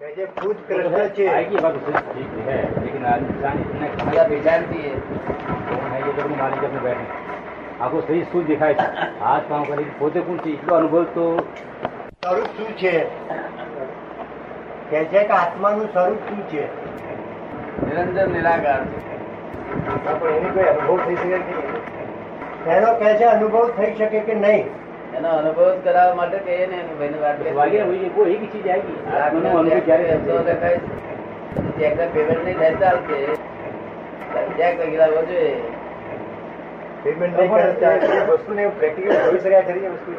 કે જે ખુદ કૃષ્ણ છે आएगी बात उससे ठीक है लेकिन आज इंसान इतना हमारा पहचान भी है कौन है ये जब मालिक अपने बैठे આખું શરીર શું દેખાય છે હાથ કામ કરી પોતે કોણ છે એટલો અનુભવ તો સ્વરૂપ શું છે કે છે કે આત્માનું સ્વરૂપ શું છે નિરંજન નિરાકાર પણ એની કોઈ અનુભવ થઈ શકે કે એનો કે છે અનુભવ થઈ શકે કે નહીં એનો અનુભવ કરાવવા માટે કહીએ ને પેમેન્ટ નહીં થાય ચાલશે ચેક વગેરે જોઈએ. પેમેન્ટ નહીં કરે પ્રેક્ટિકલ વસ્તુ.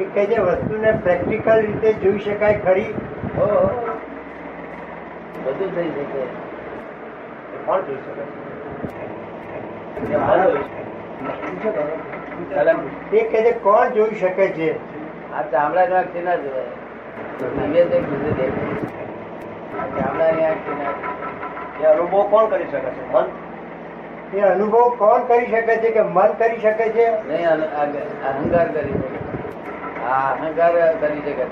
એ કહે છે વસ્તુને પ્રેક્ટિકલ રીતે જોઈ શકાય ખરી. બધું થઈ શકે. કોણ જોઈ શકે? કલમ એ કે છે કોણ જોઈ શકે છે? આ ચામડાની આંખથી ના જોવાય ચામડાની આંખથી ના જોવાય. એ અનુભવ કોણ કરી શકે છે? મન? એ અનુભવ કોણ કરી શકે છે કે મન કરી શકે છે? નહીં અહંકાર કરી શકે. આ અહંકાર કરી શકે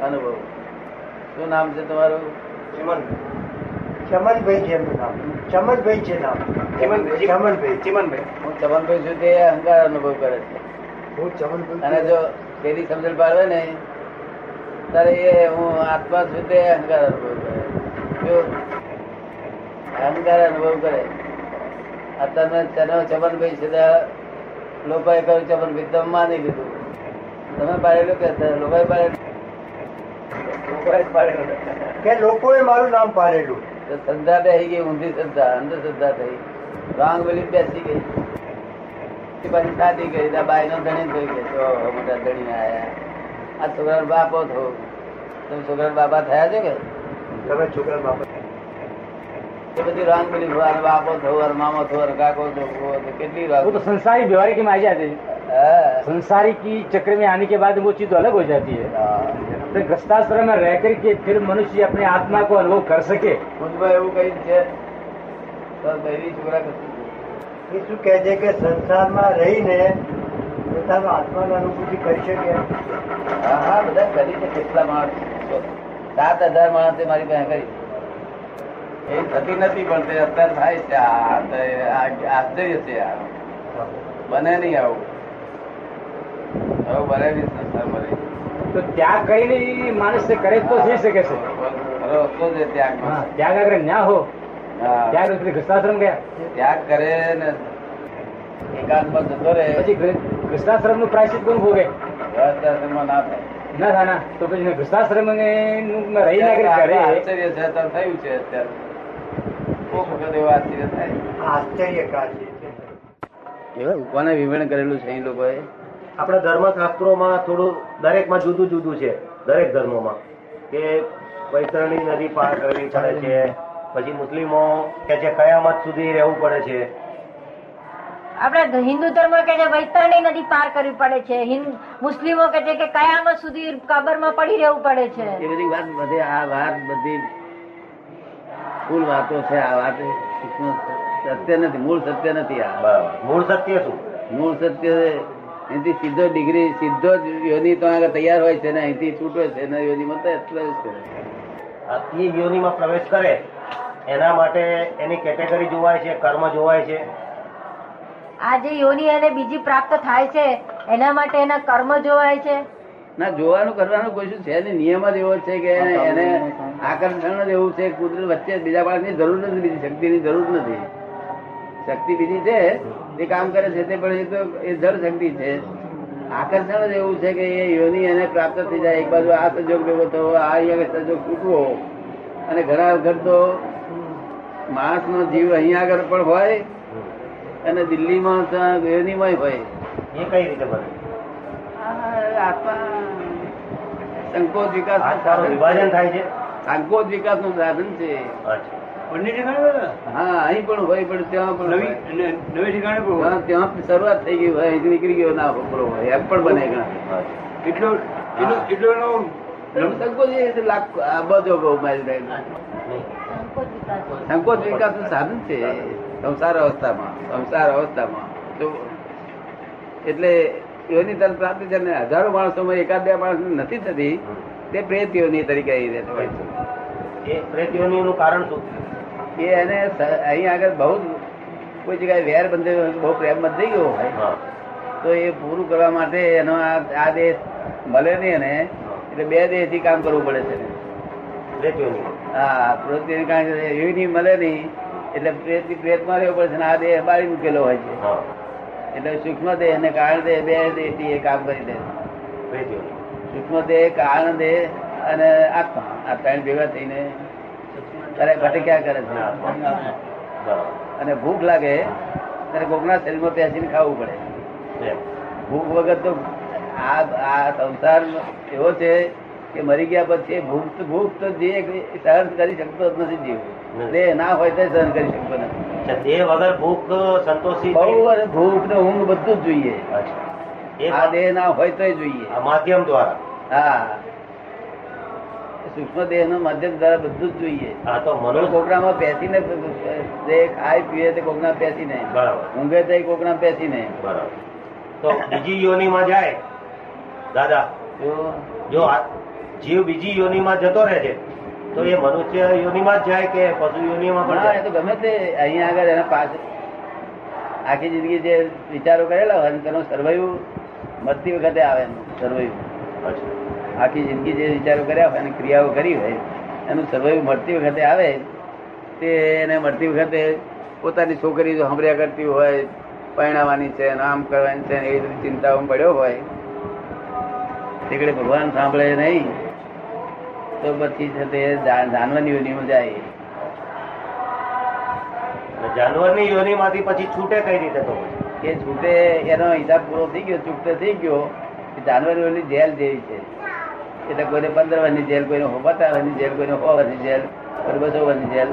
અનુભવ. શું નામ છે તમારું? ચમન. ચમનભાઈ છે એમનું નામ. ચમનભાઈ છે નામ. ચમનભાઈ ચમનભાઈ. ચમનભાઈ. હું ચમનભાઈ છું તે અહંકાર અનુભવ કરે છે. હું અને જો તેની સમજણ પાડવે ને ત્યારે એ હું આત્મા છું તે અહંકાર અનુભવ કરે જો અહંકાર અનુભવ કરે અત્યારે તેનો ચમનભાઈ છે ત્યાં લોકોએ કહ્યું ચમનભાઈ તમે માની લીધું તમે પાડેલું કે લોકોએ પાડેલું? લોકોએ જ પાડેલું. કે લોકોએ મારું નામ પાડેલું. તો શ્રદ્ધા બેસી ગઈ ઊંધી શ્રદ્ધા અંધશ્રદ્ધા થઈ રોંગ બિલીફ બેસી ગઈ એ પછી સાદી ગઈ ત્યાં બાઈ નો ધણી થઈ ગઈ તો મોટા ધણી આયા આ છોકરા બાપો થો તમે છોકરા બાપા થયા છો કે તમે છોકરા બાપા એ બધી રોંગ બિલીફ અને બાપો થો અને મામો થો અને કાકો થો તો કેટલી वो wrong. तो संसारी व्यवहारिक में आ जाते हैं હા. संसारी की चक्र में आने के बाद वो चीज अलग हो जाती है હા. फिर ग्रस्ताश्रम में रह करके फिर मनुष्य अपने आत्मा को अनुभव कर सके ખુદમાં એવું કઈ છે તો બૈરી છોકરા કશું એ શું કહે છે કે સંસારમાં રહીને પોતાનો આત્માની અનુભૂતિ કરી શકે હા હા બધા કરી છે કેટલા માણસ સાત હજાર માણસે મારી પાસે કરી એ થતી નથી પણ તે અત્યારે થાય છે આ તો એ આ- આશ્ચર્ય છે આ બને નહીં આવું હવે બને નહીં સંસાર બને તો ત્યાગ કરીને માણસ કરે તો થઈ શકે છે. ત્યાગ. અગર ના હો. ત્યાગ ગ્રસ્તાશ્રમ ગયા. ત્યાગ કરે ને એકાંતમાં જતો રહે. પછી ગ્રસ્તાશ્રમનું પ્રાયશ્ચિત કોણ ભોગે? ગૃહસ્થાશ્રમમાં ના થાય. ના થાય ના. તો પછી નું રહી ના કરે આશ્ચર્ય થયું છે અત્યારે. કોક વખત એવું આશ્ચર્ય થાય. આશ્ચર્ય કોને વિવરણ કરેલું છે એ લોકોએ. આપણા ધર્મશાસ્ત્રોમાં થોડું દરેકમાં જુદું જુદું છે દરેક ધર્મોમાં. કે પૈતરણી નદી પાર કરવી પડે છે પછી મુસ્લિમો કે છે કયામત સુધી રહેવું પડે છે. આપણે હિન્દુ ધર્મ કે છે વૈતરણી નદી પાર કરવી પડે છે હિન્દ- મુસ્લિમો કે છે કે કયામત સુધી કબરમાં પડી રહેવું પડે છે. એ બધી વાત બધી આ વાત બધી ફૂલ વાતો છે આ વાત સત્ય નથી મૂળ સત્ય નથી આ. બરાબર. મૂળ સત્ય શું? મૂળ સત્ય એનાથી સીધો ડિગ્રી સીધો જ યોની તો આગળ તૈયાર હોય છે ને અહીંથી છૂટો છે એના યોનીમાં તો એટલો જ છે. આ એ યોનિમાં પ્રવેશ કરે એના માટે એની કેટેગરી જોવાય છે કર્મ જોવાય છે. આ જે યોની એને બીજી પ્રાપ્ત થાય છે એના માટે એના કર્મ જોવાય છે? ના જોવાનું કરવાનું કોઈ શું છે નહીં. નિયમ જ એવો છે કે એને એને આકર્ષણ જ એવું છે કુદરત વચ્ચે બીજા બાળકની જરૂર નથી બીજી શક્તિની જરૂર નથી. શક્તિ બીજી છે જે કામ કરે છે તે પણ એ તો એ જળ શક્તિ છે. આકર્ષણ જ એવું છે કે એ યોની એને પ્રાપ્ત થઈ જાય. એક બાજુ આ સંજોગ ભેગો થવો આ અહીંયા સંજોગ તૂટવો. અને ઘણા વખત તો માણસનો જીવ અહીંયા આગળ પણ હોય અને દિલ્હીમાં યોનીમાં હોય. એ કઈ રીતે આત્મા સંકોચ વિકાસ વિભાજન થાય છે? સંકોચ વિકાસનું સાધન છે. અચ્છા હા અહીં પણ હોય પણ ત્યાં પણ હોય. નવી ઠેકાણે હા, ત્યાં શરૂઆત થઈ ગઈ હોય નીકળી ગયો ના પેલો હોય. એમ પણ બને ઘણા. એટલો એટલો- એટલો સંકોચ એ લાખ બધો મારી. સંકોચ વિકાસ. નું સાધન છે. સંસાર અવસ્થામાં સંસાર અવસ્થામાં. તો એટલે યોની તરફ પ્રાપ્તિ છે ને હજારો માણસોમાં એકાદ બે માણસ નથી થતી તે પ્રેતીઓની તરીકે આવી રહેતો હોય છે. એ નું કારણ શું? એ એને અહીં આગળ બહુ કોઈ જગ્યાએ વેર બંધ બહુ પ્રેમ બંધાઈ ગયો હોય તો એ પૂરું કરવા માટે એનો આ દેહ મળે નહીં એને એટલે બે દેશથી કામ કરવું પડે છે. હા પ્રવૃત્તિ કારણ કે એવી નહીં મળે નહીં એટલે પ્રેતથી પ્રેતમાં રહેવો પડે છે આ દેહ બાળી મૂકેલો હોય છે. એટલે સૂક્ષ્મ દેહ અને કારણ દેહ બે દેહથી એ કામ કરી દે સૂક્ષ્મ દેહ કારણ દેહ અને આત્મા આ ત્રણ ભેગા થઈને ત્યારે ભટક્યા કરે છે? અને ભૂખ લાગે ત્યારે કોકના શરીરમાં પેસીને ખાવું પડે. ભૂખ વગર તો આ આ સંસાર એવો છે કે મરી ગયા પછી ભૂખ તો ભૂખ તો જે સહન કરી શકતો જ નથી જીવ. દેહ ના હોય તો સહન કરી શકતો નથી. દેહ વગર ભૂખ સંતોષી બહુ અને ભૂખ ને ઊંઘ બધું જ જોઈએ. આ દેહ ના હોય તો જોઈએ. માધ્યમ દ્વારા. હા. સૂક્ષ્મ દેહનું માધ્યમ દ્વારા બધું જ જોઈએ. આ તો કોકડામાં બેસીને જે ખાય પીએ તે કોકના બેસીને. બરાબર. ઊંઘે તે કોકના બેસીને. બરાબર. તો બીજી યોનીમાં જાય. દાદા જો જીવ બીજી યોનીમાં જતો રહે છે તો એ મનુષ્ય યોનીમાં જ જાય કે પશુ યોનીમાં પણ જાય? તો ગમે તે અહીંયા આગળ એના પાછળ આખી જિંદગી જે વિચારો કરેલા હોય ને તેનો સર્વાઈવ મરતી વખતે આવે સર્વાઈવ અચ્છા. આખી જિંદગી જે વિચારો કર્યા હોય અને ક્રિયાઓ કરી હોય એનું સર્વૈવ મળતી વખતે આવે તે એને મળતી વખતે પોતાની છોકરી જો સાંભળ્યા કરતી હોય પરણાવવાની છે નામ કરવાની છે એવી બધી ચિંતાઓમાં પડ્યો હોય તેકડે ભગવાન સાંભળે નહીં તો પછી છે તે જા- જાનવરની યોનિમાં જાય જાનવરની યોનિમાંથી પછી છૂટે કઈ રીતે તો? એ છૂટે એનો હિસાબ પૂરો થઈ ગયો ચૂકતો થઈ ગયો જાનવરીઓની જાનવરોની જેલ જેવી છે એટલે કોઈને પંદર વર્ષની જેલ કોઈને પચાસ વર્ષની જેલ કોઈને સો વર્ષની જેલ કોઈ બસો વર્ષની જેલ.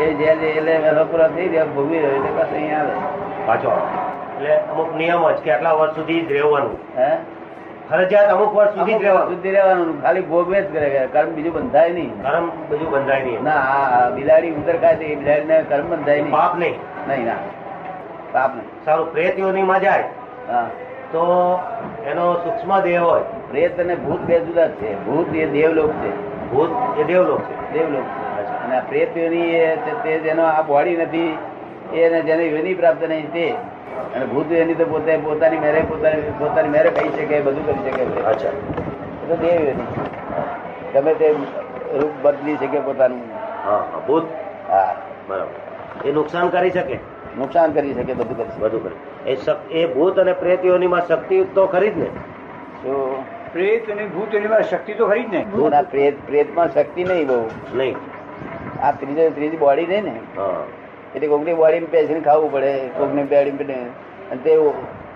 એ જેલ એટલે વહેલો પૂરો થઈ ગયો ભોગવી રહ્યો એટલે પાછો અહીંયા આવે. પાછો એટલે અમુક નિયમ જ કે આટલા વર્ષ સુધી જ રહેવાનું. હે? ફરજિયાત અમુક વર્ષ સુધી જ રહેવાનું. સુધી રહેવાનું ખાલી ભોગવે જ કરે કર્મ બીજું બંધાય નહીં. કર્મ બધું બંધાય નહીં. ના આ બિલાડી ઉંદર ખાય તો એ બિલાડીને કર્મ બંધાય નહીં. પાપ નહીં. નહીં ના. પાપ નહીં. સારું પ્રેત યોનીમાં જાય તો એનો સૂક્ષ્મ દેહ હોય. પ્રેત અને ભૂત બે જુદા જ છે. ભૂત એ દેવલોક છે. ભૂત એ દેવલોક છે. દેવલોક છે. અને આ પ્રેત યોની એ તે જેનો આ બોડી નથી એને જેને યોની પ્રાપ્ત નહીં તે અને ભૂત યોની તો પોતે પોતાની મેરે પોતાની પોતાની મેરે કહી શકે બધું કરી શકે છે. અચ્છા. તો દેવ યોની ગમે તે રૂપ બદલી શકે પોતાનું. હા ભૂત. હા. બરાબર. એ નુકસાન કરી શકે? નુકસાન કરી શકે બધું કરી શકે. બધું કરી. એ ભૂત અને પ્રેતીઓની માં શક્તિ તો ખરી જ ને? શું પ્રેત અને ભૂત એની શક્તિ તો ખરી જ ને. ભૂત. પ્રેત પ્રેતમાં શક્તિ નહીં બહુ. નહીં. આ ત્રીજો ત્રીજી બોડી નહીં ને હા. એટલે કોકની બોડી પેસીને ખાવું પડે કોકની બોડીમાં અને તે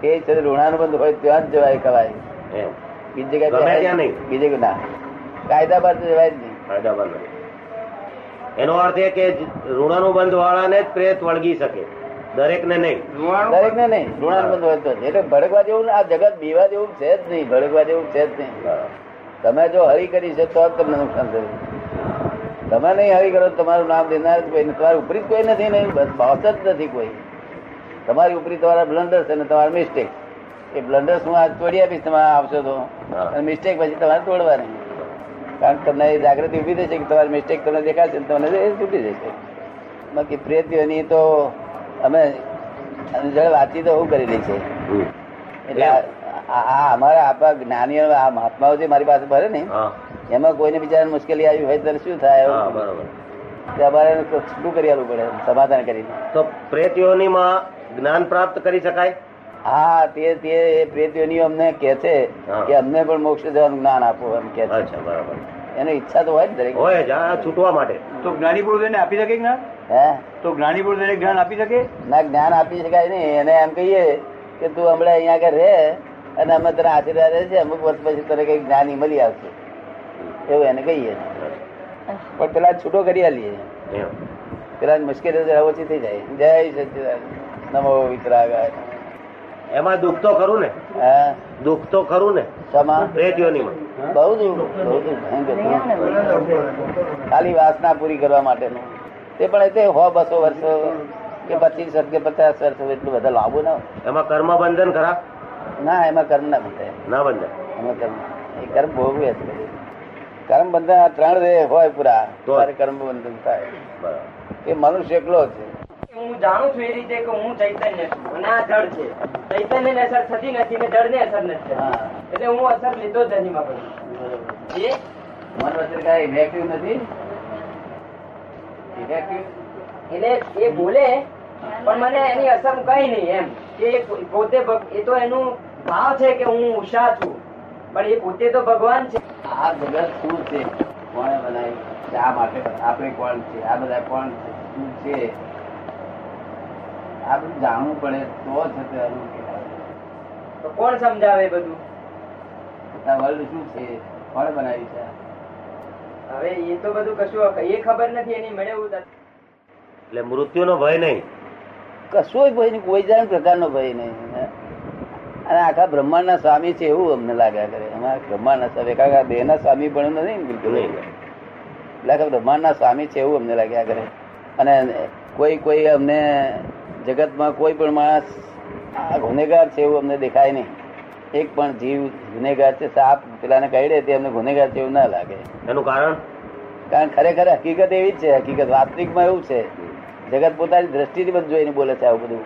એ છે ઋણાનું બંધ હોય ત્યાં જ જવાય કવાય બીજી જગ્યાએ ત્યાં નહીં. બીજે ના. કાયદા બાર તો જવાય જ નહીં. કાયદા નથી એનો અર્થ એ કે ઋણાનું બંધ વાળાને જ પ્રેત વળગી શકે. દરેકને નહીં. દરેક ને નહીં. ઋણાનુબંધ હોય તો એટલે ભડકવા જેવું આ જગત બીવા જેવું છે જ નહીં. ભડકવા જેવું છે જ નહીં. તમે જો હરી કરી છે તો જ તમને નુકસાન થયું. તમે નહીં હરી કરો તો તમારું નામ દેનાર જ કોઈ તમારી ઉપરી જ કોઈ નથી નહીં બસ બોસ જ નથી કોઈ. તમારી ઉપરી તમારા બ્લન્ડર્સ અને તમારા મિસ્ટેક એ બ્લન્ડર્સ હું આજ તોડી આપીશ તમે આવશો તો. અને મિસ્ટેક પછી તમારે તોડવાની. કારણ કે તમને એ જાગૃતિ ઊભી થશે કે તમારી મિસ્ટેક તમને દેખાશે તમને એ તૂટી જશે બાકી પ્રેતીઓની તો અમે જયારે વાતચીત તો હું કરી રહી છે એટલે આ અમારે આપણા જ્ઞાનીઓ આ મહાત્માઓ જે મારી પાસે ભરે ને એમાં કોઈને બિચારાને મુશ્કેલી આવી હોય ત્યારે શું થાય હા બરાબર. તે અમારે શું કરી પડે સમાધાન કરીને. તો પ્રેત યોનીમાં જ્ઞાન પ્રાપ્ત કરી શકાય? હા તે તે એ પ્રેતીઓની અમને કે છે કે અમને પણ મોક્ષ જવાનું જ્ઞાન આપો એમ કે છે. બરાબર. એની ઈચ્છા તો હોય જ દરેક હોય છૂટવા માટે. તો જ્ઞાની પુરુષ એને આપી શકે જ્ઞાન? હે? તો જ્ઞાની પુરુષ એને જ્ઞાન આપી શકે? ના જ્ઞાન આપી શકાય નહીં. એને એમ કહીએ કે તું હમણાં અહીંયા આગળ રહે અને અમે તને આશીર્વાદ છે અમુક વર્ષ પછી તને કઈ જ્ઞાની મળી આવશે. એવું એને કહીએ. પણ પેલા છૂટો કરી આલીએ. પેલા મુશ્કેલી ઓછી થઈ જાય. જય સચિદાન. નમો વિતરાગાય એમાં દુઃખ તો ખરું ને? હા? દુઃખ તો ખરું ને? યોનીમાં બહુ દુઃખ બહુ દુઃખ. ખાલી વાસના પૂરી કરવા માટેનું. તે પણ તે હો બસો વર્ષ કે પચીસ વર્ષ કે પચાસ વર્ષ એટલું બધા લાંબુ ના. એમાં કર્મ બંધન ખરા? ના એમાં કર્મ ના બંધાય. ના બંધન એમાં કર્મ એ કર્મ ભોગવે જ કરે. કર્મ બંધન આ ત્રણ રે હોય પૂરા તો. ત્યારે કર્મ બંધન થાય. બરાબર. એ મનુષ્ય એકલો છે. હું જાણું છું એ રીતે કે હું ચૈતન્ય છું અને આ જળ છે. ચૈતન્ય ને અસર થતી નથી ને જળ ને અસર નથી હા. એટલે હું અસર લીધો જ નથી મગજ મન અસર કાંઈ ઇફેક્ટિવ નથી. એટલે એ બોલે પણ મને એની અસર કઈ નહીં એમ. કે પોતે એ તો એનું ભાવ છે કે હું ઉષા છું. પણ એ પોતે તો ભગવાન છે. આ જગત શું છે? કોણે બનાવ્યું? શા માટે આપણે કોણ છે? આ બધા કોણ છે? શું છે? આ બધું જાણવું પડે તો જ તો કોણ સમજાવે બધું? વર્લ્ડ શું છે? કોણે બનાવ્યું છે હવે એ તો બધું કશું એ ખબર નથી એની નથી એટલે મૃત્યુનો ભય નહીં. કશો ભય નહીં કોઈ જાણ પ્રકારનો ભય નહીં. અને આખા બ્રહ્માંડના સ્વામી છે એવું અમને લાગ્યા કરે. અમારા બ્રહ્માંડના સ્વામી કાકા બે ના સ્વામી પણ નથી ને બિલકુલ. એટલે આખા બ્રહ્માંડના સ્વામી છે એવું અમને લાગ્યા કરે. અને કોઈ કોઈ અમને જગતમાં કોઈ પણ માણસ આ ગુનેગાર છે એવું અમને દેખાય નહીં. એક પણ જીવ ગુનેગાર છે સાપ પેલાને કહી તે એમને ગુનેગાર છે એવું ના લાગે. એનું કારણ? કારણ ખરેખર હકીકત એવી જ છે હકીકત વાસ્તવિકમાં એવું છે. જગત પોતાની દ્રષ્ટિથી બધું જોઈને બોલે છે આવું બધું.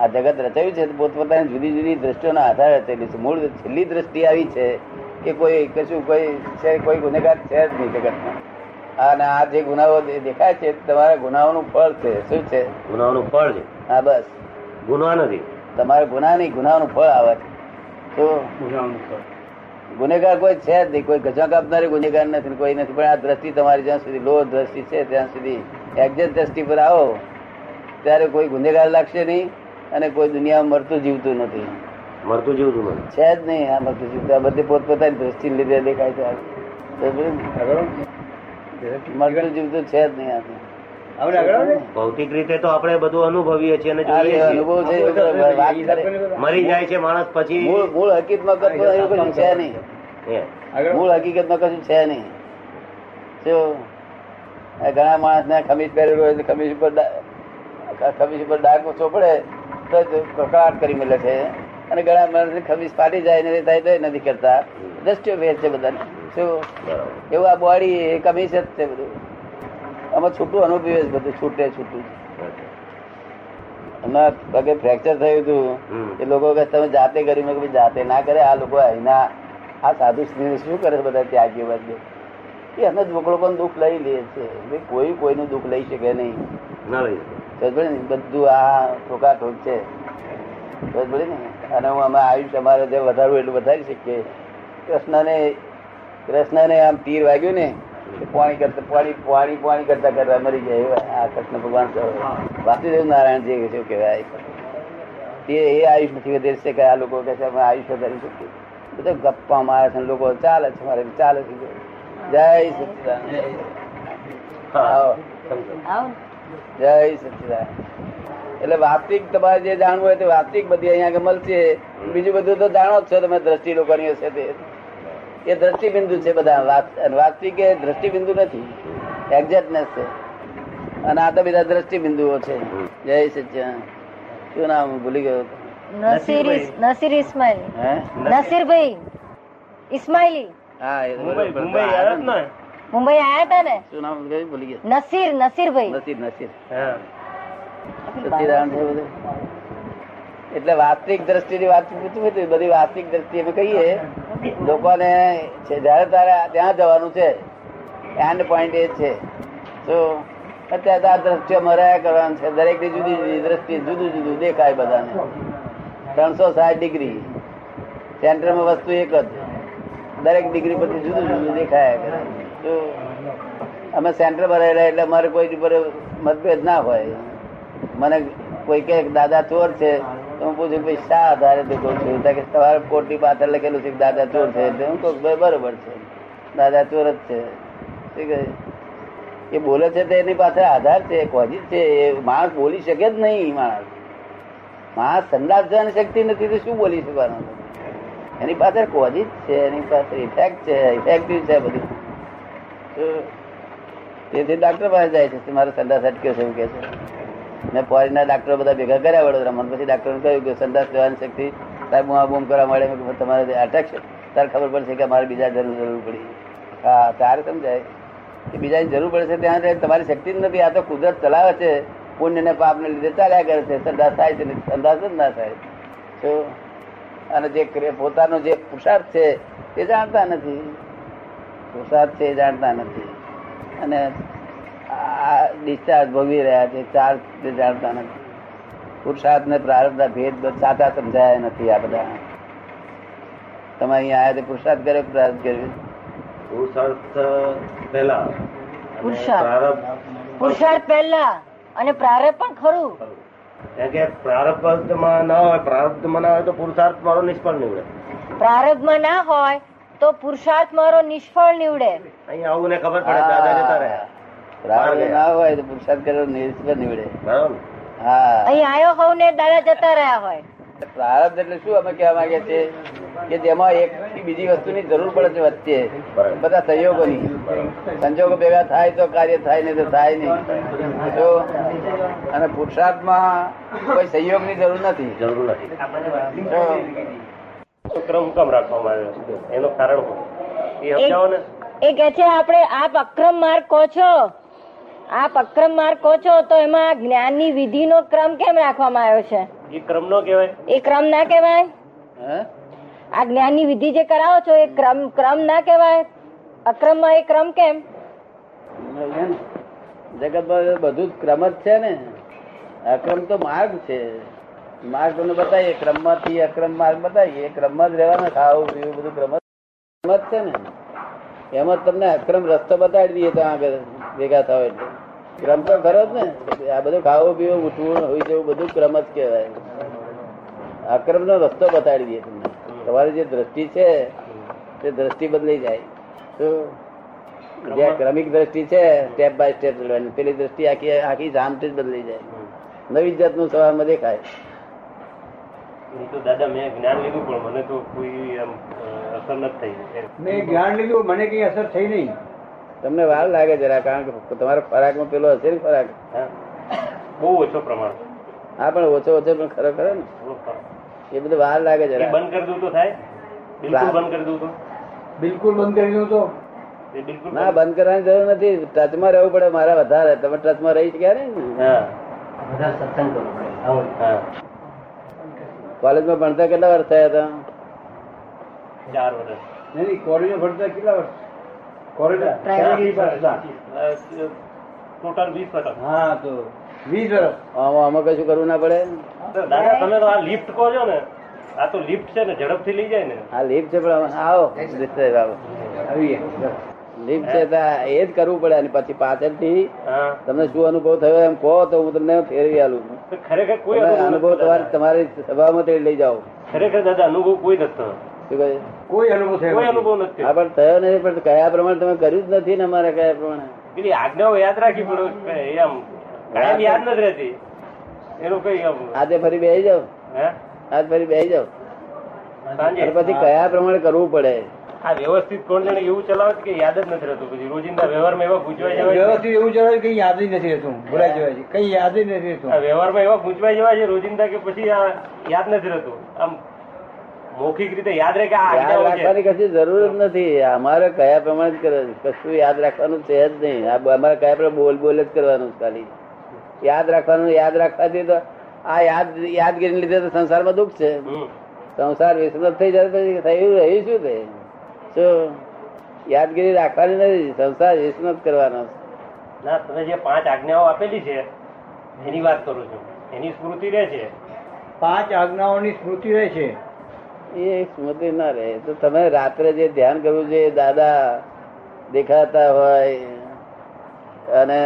આ જગત રચાયું છે તો પોતપોતાની જુદી જુદી દ્રષ્ટિઓના આધારે રચેલી છે મૂળ છેલ્લી દ્રષ્ટિ આવી છે કે કોઈ કશું કોઈ છે કોઈ ગુનેગાર છે જ નહીં જગતમાં. અને આ જે ગુનાઓ દે- દેખાય છે તમારા ગુનાઓનું ફળ છે. શું છે? ગુનાઓનું ફળ છે. હા બસ. ગુના નથી. તમારા ગુના નહીં ગુનાઓનું ફળ આવે છે. ગુનેગાર કોઈ છે જ નહીં. કોઈ ગજા કાપનારી ગુનેગાર નથી કોઈ નથી. પણ આ દ્રષ્ટિ તમારી જ્યાં સુધી લો દ્રષ્ટિ છે ત્યાં સુધી એક્ઝેક્ટ દ્રષ્ટિ પર આવો ત્યારે કોઈ ગુનેગાર લાગશે નહીં અને કોઈ દુનિયામાં મરતું જીવતું નથી. મરતું જીવતું નથી. છે જ નહીં આ મરતું જીવતું. આ બધી પોતપોતાની દ્રષ્ટિ લીધે દેખાય છે. મરતું જીવતું છે જ નહીં આ ભૌતિક રીતે તો આપણે બધું અનુભવીએ છીએ અને જોઈએ છીએ. મરી જાય છે માણસ પછી મૂળ મૂળ હકીકતમાં કશું છે નહીં. મૂળ હકીકતમાં કશું છે નહીં. ઘણા માણસ ને ખમીજ પહેરેલું હોય ખમીજ ઉપર ખમીજ ઉપર ડાઘ ઓછો પડે તો જ કકળાટ કરી મળે છે. અને ઘણા માણસ ખમીજ ફાટી જાય ને થાય તો નથી કરતા. દ્રષ્ટિઓ ભેદ છે બધાને. શું એવું આ બોડી એ કમીસ જ છે બધું. આમાં છૂટું અનુભવે છે બધું છૂટે છૂટું. હમણાં પગે ફ્રેક્ચર થયું હતું. એ લોકો કે તમે જાતે કરી મેં ભાઈ જાતે ના કરે આ લોકો અહીંના આ સાધુ સ્ત્રી શું કરે બધા ત્યાગી બધે એ અમે જ લોકોનું દુઃખ લઈ લે છે. કોઈ કોઈનું દુઃખ લઈ શકે નહીં. ના લઈ? બધું આ ઠોકાઠોક છે. સમજ ને અને હું અમે આયુષ અમારે જે વધારવું એટલું વધારી શકીએ. કૃષ્ણને કૃષ્ણને આમ તીર વાગ્યું ને પાણી કરતા પાણી પાણી પાણી કરતા કરતા મરી જાય એવા આ કૃષ્ણ ભગવાન વાસુદેવ નારાયણ જે શું કહેવાય તે એ આયુષ નથી છે કે આ લોકો કહે છે અમે આયુષ વધારી શકીએ. બધા ગપ્પા મારે છે લોકો ચાલે છે મારે ચાલે છે. જય સચિદાન જય સચિદાન એટલે વાસ્તવિક તમારે જે જાણવું હોય તે વાસ્તવિક બધી અહીંયા મળશે. બીજું બધું તો જાણો જ છો તમે દ્રષ્ટિ લોકોની હશે તે. એ દ્રષ્ટિબિંદુ છે બધા અને વાસ્તવિક દ્રષ્ટિબિંદુ નથી. એક્ઝેક્ટનેસ છે. અને આ તો બધા દ્રષ્ટિબિંદુઓ છે. જય સચિદાન શું નામ ભૂલી ગયો? નસીર. નસીર ઇસ્માઇલ. હે? નસીરભાઈ ઇસ્માઇલી. હા મુંબઈ મુંબઈ ને? મુંબઈ આયા હતા ને? શું નામ ભૂલી ગયા? નસીર નસીરભાઈ. નસીર નસીર. હા. સચ્ચિદાનંદ છે બધું. એટલે વાસ્તવિક દ્રષ્ટિની વાત પૂછવું બધી વાસ્તવિક દ્રષ્ટિ અમે કહીએ. લોકોને છે, જયારે તારે ત્યાં જવાનું છે એન્ડ પોઈન્ટ એ છે. તો અત્યારે આ દ્રષ્ટિઓ મરાયા કરવાનું છે, દરેકની જુદી જુદી દ્રષ્ટિ, જુદું જુદું દેખાય બધાને. ત્રણસો સાઠ ડિગ્રી. સેન્ટરમાં વસ્તુ એક જ. દરેક ડિગ્રી પરથી જુદું જુદું દેખાયા તો અમે સેન્ટરમાં રહેલા એટલે અમારે કોઈ ઉપર મતભેદ ના હોય. મને કોઈ કે, દાદા ચોર છે. તો હું પૂછું, ભાઈ, શા આધારે તું છું? કે, તમારે કોટની પાછળ લખેલું છે દાદા ચોર છે? એટલે હું કહું ભાઈ, બરોબર છે. દાદા ચોર જ છે. ઠીક છે. એ બોલે છે તો એની પાછળ આધાર છે કોજી છે, એ માણસ બોલી શકે જ નહીં માણસ. માણસ સંદાસ જવાની શક્તિ નથી, તો શું બોલી શકવાનું? એની પાસે જ છે, એની પાસે ઇફેક્ટ છે ઇફેક્ટિવ છે બધું. તેથી ડાક્ટર પાસે જાય છે, મારો સંદાસ અટક્યો છે, એવું કે છે. મેં ફોરીના ડાક્ટરો બધા ભેગા કર્યા વડોદરામાં પછી ડાક્ટરોને કહ્યું કે સંદાસ લેવાની શક્તિ તાર બુમા બૂમ કરવા મળે તમારે અટેક છે, તારે ખબર પડશે કે મારે બીજા જરૂર જરૂર પડી હા તારે સમજાય. કે બીજાની જરૂર પડશે ત્યાં તમારી શક્તિ જ નથી. આ તો કુદરત ચલાવે છે. પુણ્ય ને પાપ ને લીધે ચાલ્યા કરે છે. સંદાસ થાય છે સંદાસ જ ના થાય. તો અને જે પોતાનો જે પુરુષાર્થ છે, એ જાણતા નથી. પુરુષાર્થ છે એ જાણતા નથી. અને ડિસ્ચાર્જ ભોગવી રહ્યા છે ચાર્જ જાણતા નથી પુરુષાર્થ ને પ્રારબ્ધ ભેદ સાચા સમજાયા નથી આ બધા. તમે અહીંયા આવ્યા તે પુરુષાર્થ કર્યો પ્રારબ્ધ કર્યો? પુરુષાર્થ પહેલા. અને પુરુષાર્થ. પુરુષાર્થ પહેલા અને પ્રારબ્ધ પણ ખરું. કે પ્રારબ્ધમાં ના હોય પ્રારબ્ધમાં ના હોય તો પુરુષાર્થ મારો નિષ્ફળ નીવડે. પ્રારબ્ધમાં ના હોય તો પુરુષાર્થ મારો નિષ્ફળ નીવડે. અહીંયા આવું ને ખબર પડે દાદા જતા રહ્યા. પ્રારબ્ધ ના હોય તો પુરુષાર્થ કર્યો નિષ્ફળ નીવડે. હા. અહીં આયો હોવ ને દાદા જતા રહ્યા હોય. પ્રારબ્ધ એટલે શું અમે કહેવા માંગીએ છીએ? કે જેમાં એક બીજી વસ્તુની જરૂર પડે છે વચ્ચે. બધા સંયોગોની સંજોગો ભેગા થાય તો કાર્ય થાય નહીં તો થાય નહીં. તો અને પુરુષાર્થમાં કોઈ સહયોગની જરૂર નથી. જરૂર નથી. ક્રમ કેમ રાખવામાં આવ્યો એનું કારણ એ સમજાવો ને. એ કે છે આપણે આપ અક્રમ માર્ગ કહો છો. આપ અક્રમ માર્ગ કહો છો તો એમાં જ્ઞાનની વિધિનો ક્રમ કેમ રાખવામાં આવ્યો છે? એ ક્રમ નો કહેવાય. એ ક્રમ ના કહેવાય? હે? આ જ્ઞાનની વિધિ જે કરાવો છો એ ક્રમ ક્રમ ના કહેવાય? અક્રમમાં એ ક્રમ કેમ? જગતમાં બધું જ ક્રમ જ છે ને. અક્રમ તો માર્ગ છે. માર્ગ તમને બતાવીએ ક્રમમાંથી અક્રમ માર્ગ બતાવીએ. ક્રમમાં જ રહેવાના ખાવું પીવું બધું ક્રમ જ ક્રમ છે ને. એમાં તમને અક્રમ રસ્તો બતાવી દઈએ તો આગળ ભેગા થાવ એટલે. ક્રમ તો ખરો જ ને. આ બધું ખાવું પીવું ઉઠવું હોય જવું બધું ક્રમ જ કહેવાય. અક્રમ નો રસ્તો બતાડી દઈએ તમને. તમારી જે દ્રષ્ટિ છે તે દ્રષ્ટિ બદલાઈ જાય. તો જે ક્રમિક દ્રષ્ટિ છે સ્ટેપ બાય સ્ટેપ લેવાની પેલી દ્રષ્ટિ આખી આખી જામથી જ બદલાઈ જાય. નવી જાતનું સવારમાં દેખાય. એ તો દાદા મેં જ્ઞાન લીધું પણ મને તો કોઈ અસર નથી થઈ. મેં જ્ઞાન લીધું મને કઈ અસર થઈ નહીં. તમને વાર લાગે જરા કારણ કે તમારા ખોરાકમાં પેલો હશે ને ખોરાક. હા. બહુ ઓછો પ્રમાણ. હા પણ ઓછો ઓછો પણ ખરો ખરો ને. એ બધું વાર લાગે એ જરા બંધ કરી દઉં તો થાય? બિલકુલ બંધ કરી દઉં તો? બિલકુલ બંધ કરી દઉં તો? ના બંધ કરવાની જરૂર નથી. ટચમાં રહેવું પડે મારા વધારે. તમે ટચમાં રહી ગયા ને? હા. બધા સત્સંગ કરવું પડે. આવું. હા. કોલેજમાં ભણતા કેટલા વર્ષ થયા હતા? ચાર વર્ષ. નહીં નહીં કોલેજમાં ભણતા કેટલા વર્ષ કોલેજ ટોટલ વીસ વર્ષ. હા તો વીસ વર્ષ. આમાં કશું કરવું ના પડે? દાદા તમે તો આ લિફ્ટ કહો છો ને. આ તો લિફ્ટ છે ને ઝડપથી લઈ જાય ને. આ લિફ્ટ છે પણ આવો. આવીએ. લીપ છે એ જ કરવું પડે અને પછી પાછળથી હા. તમને શું અનુભવ થયો એમ કહો તો હું તમને ફેરવી આલું. ખરેખર કોઈ અનુભવ તમારી તમારે સભામાં લઈ જાઓ. ખરેખર દાદા અનુભવ કોઈ નથી કોઈ અનુભવ થયો કોઈ અનુભવ નથી. હા પણ થયો નહીં પણ કયા પ્રમાણે તમે કર્યું જ નથી ને અમારે કયા પ્રમાણે? પેલી આજ્ઞાઓ યાદ રાખી પડે એમ. કાયમ યાદ નથી રહેતી. એનું કઈ આજે ફરી બેસી જાવ આજ ફરી બેસી જાવ પછી કયા પ્રમાણે કરવું પડે? આ વ્યવસ્થિત કોણ જાણે એવું ચલાવે કે યાદ જ નથી રહેતું? પછી રોજિંદા વ્યવહારમાં એવા ગુંચવાઈ જવાય. વ્યવસ્થિત એવું ચલાવે કઈ યાદ જ નથી રહેતું? ભૂલાઈ જવાય છે. કઈ યાદ જ નથી રહેતું. વ્યવહારમાં એવા ગુંચવાઈ જવાય છે રોજિંદા કે પછી આ યાદ નથી રહેતું? આમ મૌખિક રીતે યાદ રહે કે યાદ રાખવાની કશી જરૂર જ નથી. અમારે કયા પ્રમાણે જ કરે છે. કશું યાદ રાખવાનું છે જ નહીં. આ અમારે કયા પ્રમાણે બોલ બોલ જ કરવાનું છે ખાલી. યાદ રાખવાનું યાદ રાખવાથી તો આ યાદ યાદગીરી લીધે તો સંસારમાં દુઃખ છે. સંસાર વિસ્મૃત થઈ જાય પછી થયું રહ્યું શું તે શું યાદગીરી રાખવાની નથી સંસાર વિસ્મૃત કરવાનો ના તમે જે પાંચ આજ્ઞાઓ આપેલી છે એની વાત કરું છું. એની સ્મૃતિ રહે છે? પાંચ આજ્ઞાઓની સ્મૃતિ રહે છે. એ સ્મૃતિ ના રહે. તો તમે રાત્રે જે ધ્યાન કરવું જોઈએ દાદા દેખાતા હોય અને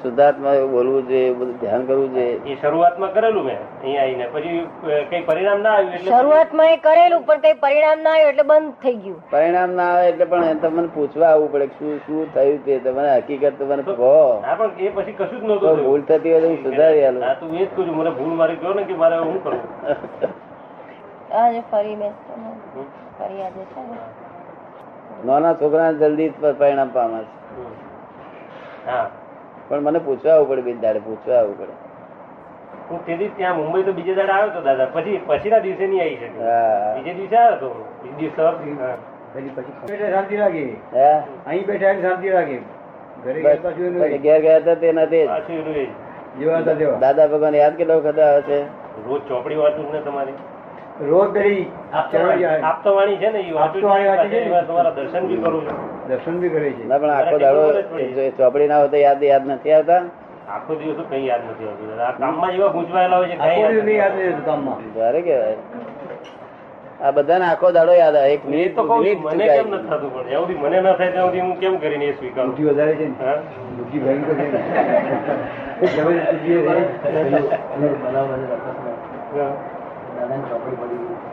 શુદ્ધાત્મા એવું બોલવું જોઈએ બધું ધ્યાન કરવું જોઈએ એ શરૂઆતમાં કરેલું મેં અહીંયા આવીને. પછી કઈ પરિણામ ના આવ્યું એટલે શરૂઆતમાં એ કરેલું પણ કઈ પરિણામ ના આવ્યું એટલે બંધ થઈ ગયું. પરિણામ ના આવે એટલે પણ તમને પૂછવા આવવું પડે શું શું થયું તે? તમને હકીકત મને કહો. પણ એ પછી કશું જ નહોતું ભૂલ થતી હોય તો હું સુધારી આલું. હા તો એ જ કહું છું મને ભૂલ મારી કહો ને કે મારે હું કરવું આજે ફરી બેસતો ફરી આજે છે નાના છોકરા જલ્દી પરિણામ પામે છે. હા. પણ મને પૂછવા આવવું પડે બીજ દાડે પૂછવા આવવું પડે. હું તેથી ત્યાં મુંબઈ તો બીજે દાડે આવ્યો હતો દાદા. પછી પછીના દિવસે નહીં આવી શકે બીજે દિવસે આવ્યો હતો બીજે દિવસે શાંતિ અહીં બેઠા શાંતિ લાગે. ગયા ઘેર હતા તે નથી દાદા ભગવાન યાદ કેટલો વખત આવે છે? રોજ ચોપડી વાંચું ને તમારી. રોજ પેલી ચરણજી આવે. આપતવાણી છે ને એ વાંચું છું. આપતવાણી વાંચી છે ને? પાછળ તમારા દર્શન બી કરું છું. દર્શન બી કરે છે. ના પણ આખો દાડો ચોપડી ના હોય યાદ યાદ નથી આવતા? આખો દિવસ કઈ યાદ નથી આવતું. કામમાં જ ગૂંચવાયેલા હોય છે કઈ યાદ નથી યાદ નહીં રહેતું કામમાં ભારે કહેવાય આ બધાને આખો દાડો યાદ આવે. એક મિનિટ તો કહું છું, મિનિટ મને કેમ ચૂકાય. નથી થતું પણ જ્યાં સુધી મને ન થાય ત્યાં સુધી હું કેમ કરીને બુદ્ધિ વધારે છે ને? બુદ્ધિ ભયંકર છે ને. ચોપડી. હા.